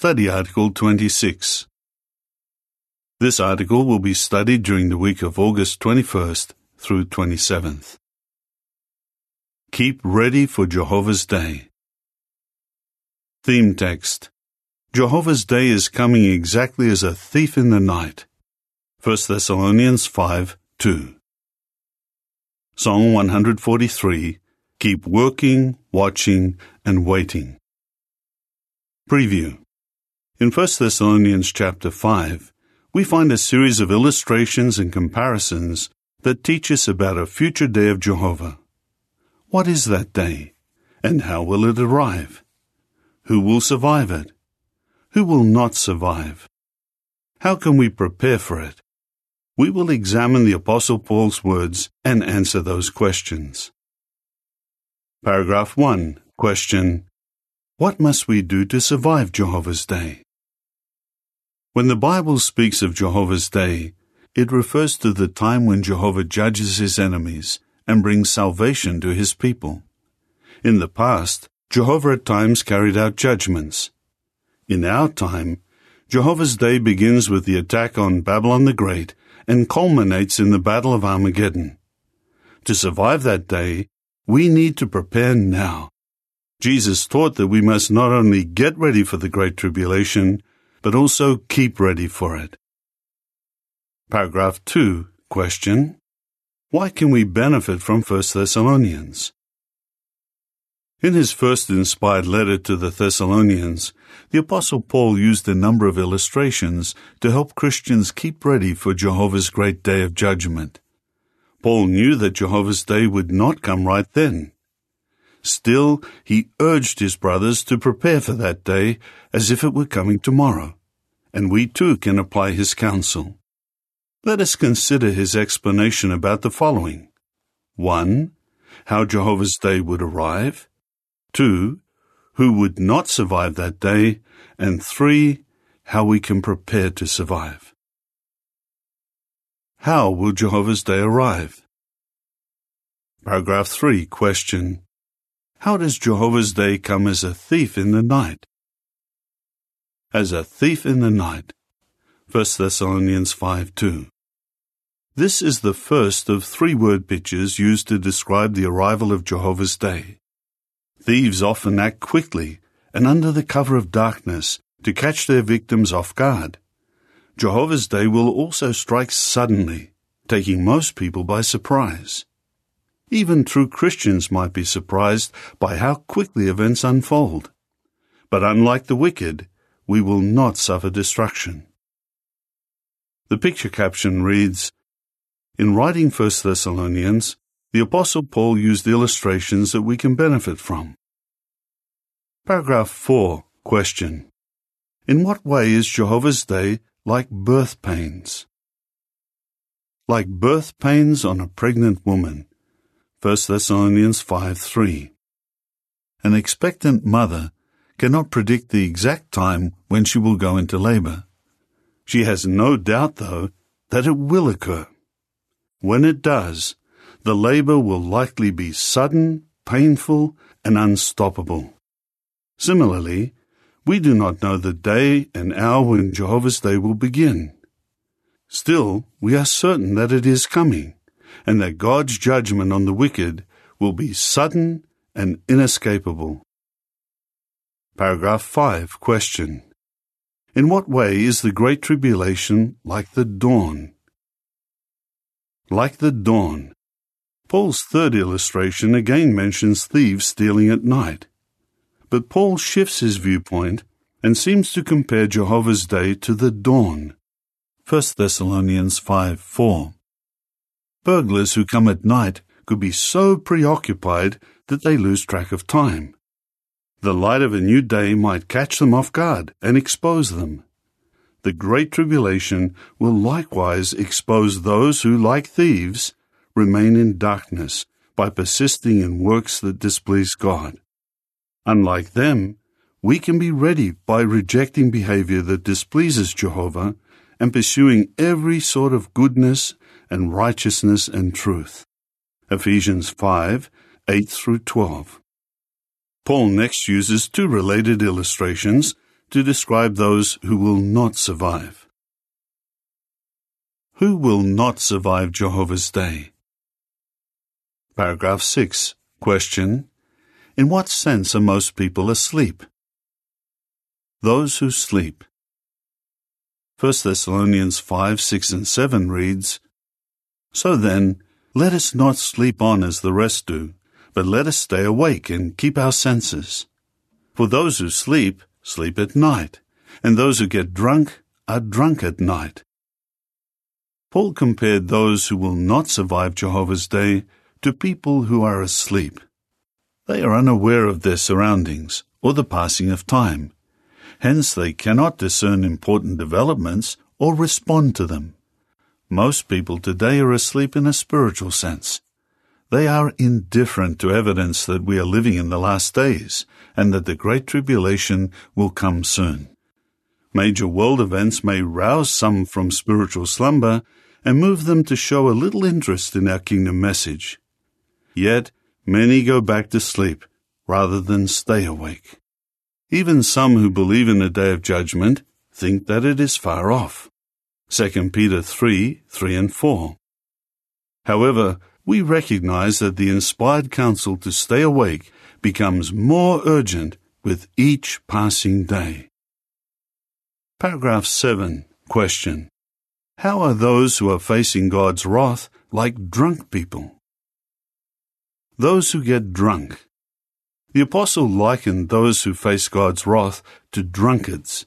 Study Article 26. This article will be studied during the week of August 21st through 27th. Keep ready for Jehovah's Day. Theme text Jehovah's Day is coming exactly as a thief in the night. 1 Thessalonians 5 2. Song 143 Keep working, watching, and waiting. Preview In 1 Thessalonians chapter 5, we find a series of illustrations and comparisons that teach us about a future day of Jehovah. What is that day? And how will it arrive? Who will survive it? Who will not survive? How can we prepare for it? We will examine the Apostle Paul's words and answer those questions. Paragraph 1. Question what must we do to survive Jehovah's Day? When the Bible speaks of Jehovah's Day, it refers to the time when Jehovah judges his enemies and brings salvation to his people. In the past, Jehovah at times carried out judgments. In our time, Jehovah's Day begins with the attack on Babylon the Great and culminates in the Battle of Armageddon. To survive that day, we need to prepare now Jesus taught that we must not only get ready for the Great Tribulation, but also keep ready for it. Paragraph 2. Question. Why can we benefit from 1 Thessalonians? In his first inspired letter to the Thessalonians, the Apostle Paul used a number of illustrations to help Christians keep ready for Jehovah's great day of judgment. Paul knew that Jehovah's day would not come right then. Still, he urged his brothers to prepare for that day as if it were coming tomorrow, and we too can apply his counsel. Let us consider his explanation about the following 1. How Jehovah's day would arrive, 2. Who would not survive that day, and 3. How we can prepare to survive. How will Jehovah's day arrive? Paragraph 3. Question. How does Jehovah's day come as a thief in the night? As a thief in the night. 1 Thessalonians 5 2. This is the first of three word pictures used to describe the arrival of Jehovah's day. Thieves often act quickly and under the cover of darkness to catch their victims off guard. Jehovah's day will also strike suddenly, taking most people by surprise. Even true Christians might be surprised by how quickly events unfold. But unlike the wicked, we will not suffer destruction. The picture caption reads, In writing 1 Thessalonians, the Apostle Paul used illustrations that we can benefit from. Paragraph 4. Question. In what way is Jehovah's Day like birth pains? Like birth pains on a pregnant woman, 1 Thessalonians 5 3. An expectant mother cannot predict the exact time when she will go into labor. She has no doubt, though, that it will occur. When it does, the labor will likely be sudden, painful, and unstoppable. Similarly, we do not know the day and hour when Jehovah's Day will begin. Still, we are certain that it is coming and that God's judgment on the wicked will be sudden and inescapable. Paragraph 5. Question. In what way is the Great Tribulation like the dawn? Like the dawn. Paul's third illustration again mentions thieves stealing at night. But Paul shifts his viewpoint and seems to compare Jehovah's day to the dawn. 1 Thessalonians 5 4. Burglars who come at night could be so preoccupied that they lose track of time. The light of a new day might catch them off guard and expose them. The Great Tribulation will likewise expose those who, like thieves, remain in darkness by persisting in works that displease God. Unlike them, we can be ready by rejecting behavior that displeases Jehovah and pursuing every sort of goodness and righteousness and truth. Ephesians 5 8 through 12. Paul next uses two related illustrations to describe those who will not survive. Who will not survive Jehovah's Day? Paragraph 6. Question. In what sense are most people asleep? Those who sleep. 1 Thessalonians 5, 6 and 7 reads, So then, let us not sleep on as the rest do, but let us stay awake and keep our senses. For those who sleep, sleep at night, and those who get drunk are drunk at night. Paul compared those who will not survive Jehovah's Day to people who are asleep. They are unaware of their surroundings or the passing of time. Hence, they cannot discern important developments or respond to them. Most people today are asleep in a spiritual sense. They are indifferent to evidence that we are living in the last days and that the Great Tribulation will come soon. Major world events may rouse some from spiritual slumber and move them to show a little interest in our kingdom message. Yet many go back to sleep rather than stay awake. Even some who believe in the day of judgment think that it is far off. 2 Peter 3, 3 and 4. However, we recognize that the inspired counsel to stay awake becomes more urgent with each passing day. Paragraph 7. Question. How are those who are facing God's wrath like drunk people? Those who get drunk. The apostle likened those who face God's wrath to drunkards.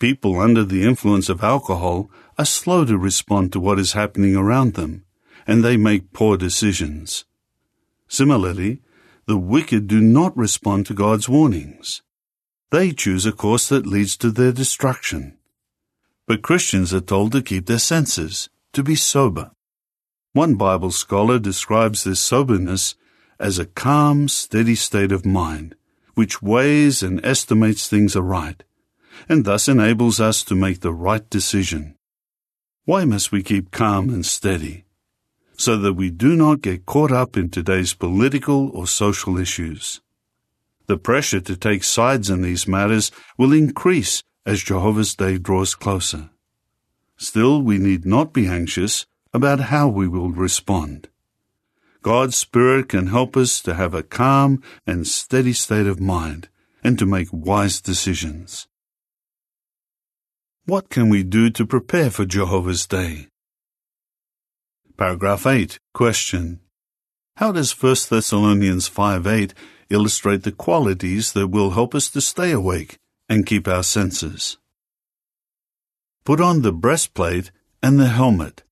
People under the influence of alcohol are slow to respond to what is happening around them, and they make poor decisions. Similarly, the wicked do not respond to God's warnings. They choose a course that leads to their destruction. But Christians are told to keep their senses, to be sober. One Bible scholar describes this soberness as a calm, steady state of mind, which weighs and estimates things aright, and thus enables us to make the right decision. Why must we keep calm and steady? So that we do not get caught up in today's political or social issues. The pressure to take sides in these matters will increase as Jehovah's Day draws closer. Still, we need not be anxious about how we will respond. God's Spirit can help us to have a calm and steady state of mind and to make wise decisions. What can we do to prepare for Jehovah's Day? Paragraph 8. Question. How does 1 Thessalonians 5 8 illustrate the qualities that will help us to stay awake and keep our senses? Put on the breastplate and the helmet.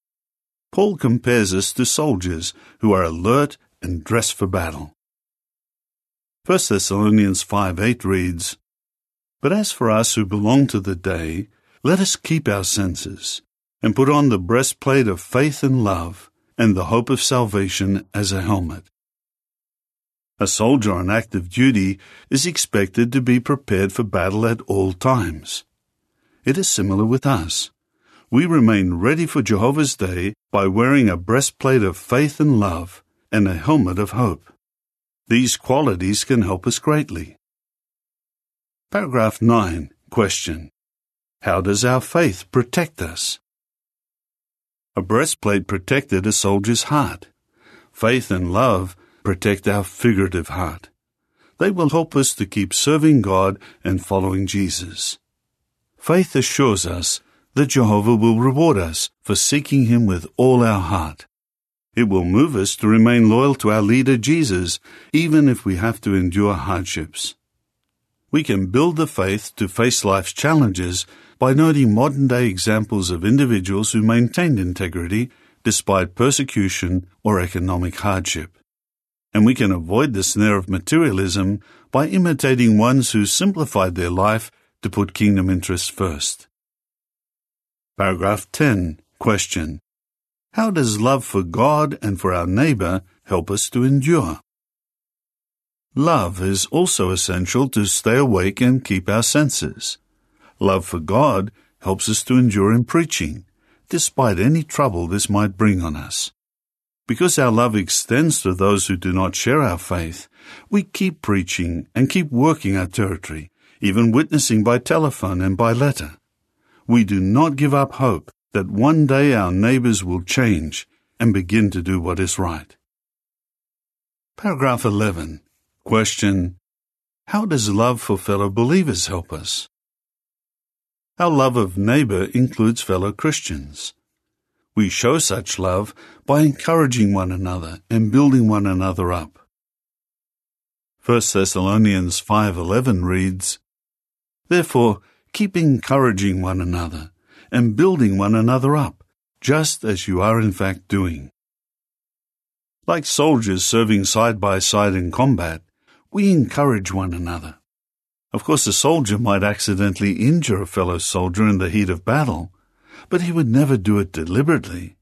Paul compares us to soldiers who are alert and dressed for battle. 1 Thessalonians 5 8 reads, But as for us who belong to the day, let us keep our senses, and put on the breastplate of faith and love, and the hope of salvation as a helmet. A soldier on active duty is expected to be prepared for battle at all times. It is similar with us we remain ready for Jehovah's Day by wearing a breastplate of faith and love and a helmet of hope. These qualities can help us greatly. Paragraph 9. Question. How does our faith protect us? A breastplate protected a soldier's heart. Faith and love protect our figurative heart. They will help us to keep serving God and following Jesus. Faith assures us that Jehovah will reward us for seeking Him with all our heart. It will move us to remain loyal to our leader Jesus, even if we have to endure hardships. We can build the faith to face life's challenges by noting modern day examples of individuals who maintained integrity despite persecution or economic hardship. And we can avoid the snare of materialism by imitating ones who simplified their life to put kingdom interests first. Paragraph 10. Question. How does love for God and for our neighbor help us to endure? Love is also essential to stay awake and keep our senses. Love for God helps us to endure in preaching, despite any trouble this might bring on us. Because our love extends to those who do not share our faith, we keep preaching and keep working our territory, even witnessing by telephone and by letter. We do not give up hope that one day our neighbors will change and begin to do what is right. Paragraph 11. Question. How does love for fellow believers help us? Our love of neighbor includes fellow Christians. We show such love by encouraging one another and building one another up. 1 Thessalonians 5:11 reads, Therefore, keep encouraging one another and building one another up, just as you are in fact doing. Like soldiers serving side by side in combat, we encourage one another. Of course, a soldier might accidentally injure a fellow soldier in the heat of battle, but he would never do it deliberately.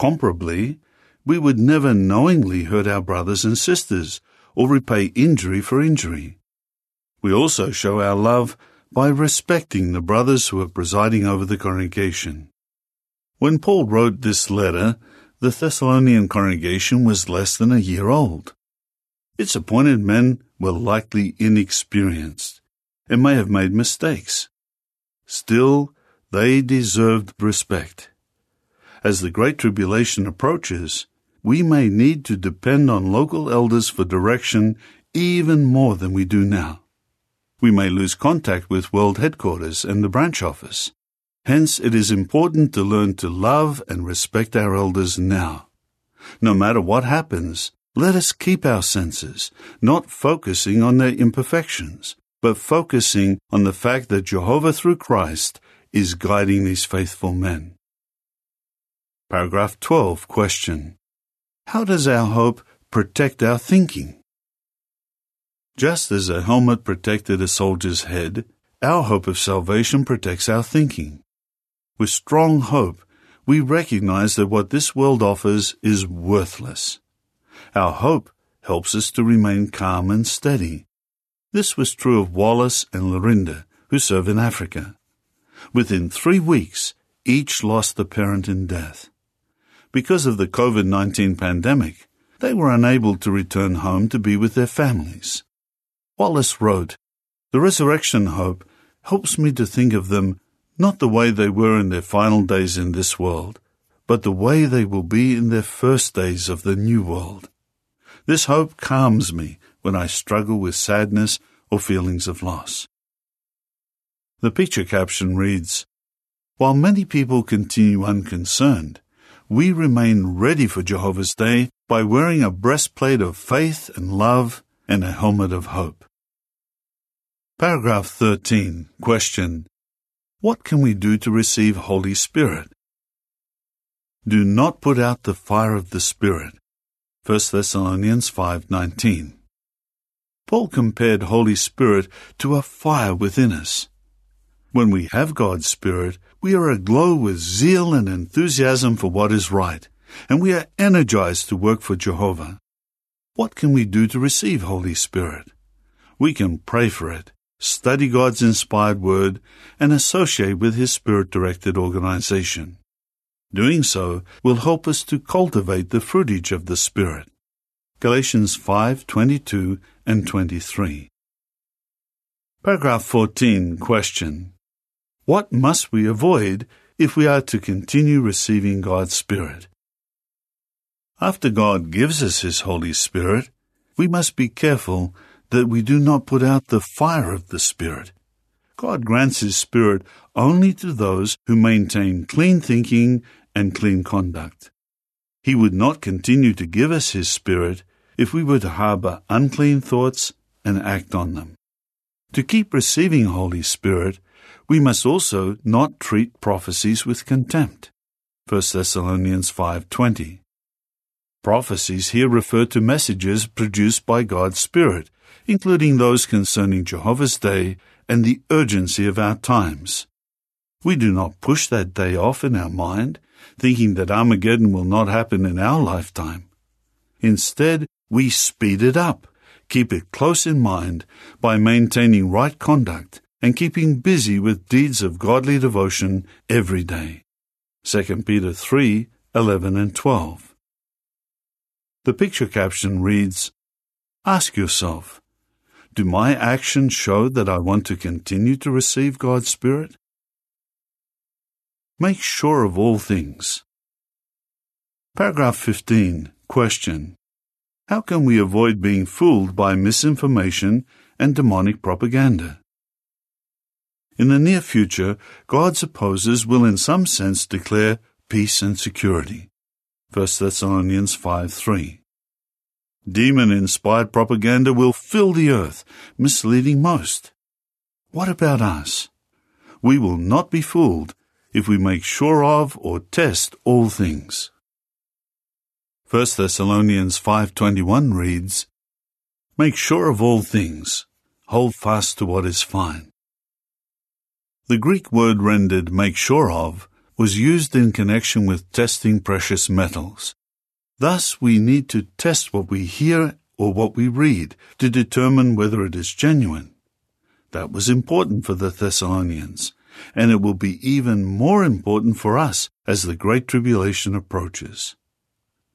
Comparably, we would never knowingly hurt our brothers and sisters or repay injury for injury. We also show our love by respecting the brothers who are presiding over the congregation. When Paul wrote this letter, the Thessalonian congregation was less than a year old. Its appointed men were likely inexperienced and may have made mistakes. Still, they deserved respect. As the Great Tribulation approaches, we may need to depend on local elders for direction even more than we do now. We may lose contact with World Headquarters and the branch office. Hence, it is important to learn to love and respect our elders now. No matter what happens, let us keep our senses, not focusing on their imperfections, but focusing on the fact that Jehovah through Christ is guiding these faithful men. Paragraph 12 Question. How does our hope protect our thinking? Just as a helmet protected a soldier's head, our hope of salvation protects our thinking. With strong hope, we recognize that what this world offers is worthless. Our hope helps us to remain calm and steady. This was true of Wallace and Lorinda, who serve in Africa. Within three weeks, each lost a parent in death. Because of the COVID 19 pandemic, they were unable to return home to be with their families. Wallace wrote, The resurrection hope helps me to think of them not the way they were in their final days in this world, but the way they will be in their first days of the new world. This hope calms me when I struggle with sadness or feelings of loss. The picture caption reads, While many people continue unconcerned, we remain ready for Jehovah's Day by wearing a breastplate of faith and love and a helmet of hope. Paragraph 13. Question. What can we do to receive Holy Spirit? Do not put out the fire of the Spirit. 1 Thessalonians 5:19. Paul compared Holy Spirit to a fire within us. When we have God's Spirit, we are aglow with zeal and enthusiasm for what is right, and we are energized to work for Jehovah. What can we do to receive Holy Spirit? We can pray for it, study God's inspired word, and associate with His Spirit directed organization. Doing so will help us to cultivate the fruitage of the Spirit. Galatians 5:22 and 23. Paragraph 14 Question What must we avoid if we are to continue receiving God's Spirit? After God gives us His Holy Spirit, we must be careful that we do not put out the fire of the Spirit. God grants His Spirit only to those who maintain clean thinking and clean conduct. He would not continue to give us His Spirit if we were to harbor unclean thoughts and act on them. To keep receiving Holy Spirit, we must also not treat prophecies with contempt. 1 Thessalonians 5:20. Prophecies here refer to messages produced by God's Spirit including those concerning Jehovah's Day and the urgency of our times. We do not push that day off in our mind, thinking that Armageddon will not happen in our lifetime. Instead, we speed it up, keep it close in mind by maintaining right conduct and keeping busy with deeds of godly devotion every day. 2 Peter 3 11 and 12. The picture caption reads Ask yourself, Do my actions show that I want to continue to receive God's Spirit? Make sure of all things. Paragraph 15. Question. How can we avoid being fooled by misinformation and demonic propaganda? In the near future, God's opposers will in some sense declare peace and security. 1 Thessalonians 5 3. Demon inspired propaganda will fill the earth, misleading most. What about us? We will not be fooled if we make sure of or test all things. 1 Thessalonians 5:21 reads, Make sure of all things, hold fast to what is fine. The Greek word rendered make sure of was used in connection with testing precious metals. Thus, we need to test what we hear or what we read to determine whether it is genuine. That was important for the Thessalonians, and it will be even more important for us as the Great Tribulation approaches.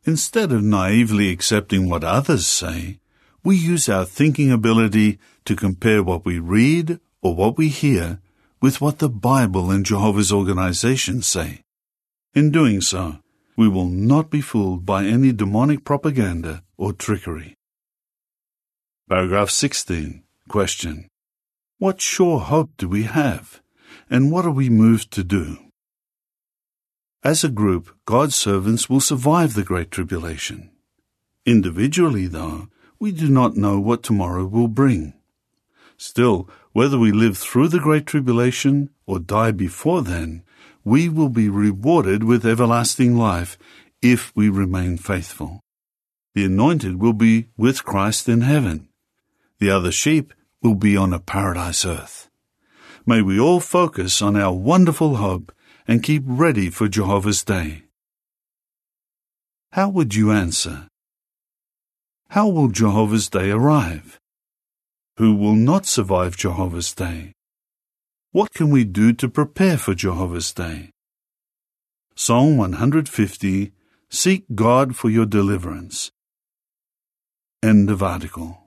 Instead of naively accepting what others say, we use our thinking ability to compare what we read or what we hear with what the Bible and Jehovah's organizations say. In doing so, we will not be fooled by any demonic propaganda or trickery. Paragraph 16. Question. What sure hope do we have, and what are we moved to do? As a group, God's servants will survive the Great Tribulation. Individually, though, we do not know what tomorrow will bring. Still, whether we live through the Great Tribulation or die before then, we will be rewarded with everlasting life if we remain faithful. The anointed will be with Christ in heaven. The other sheep will be on a paradise earth. May we all focus on our wonderful hope and keep ready for Jehovah's day. How would you answer? How will Jehovah's day arrive? who will not survive Jehovah's Day. What can we do to prepare for Jehovah's Day? Psalm 150 Seek God for your deliverance. End of article.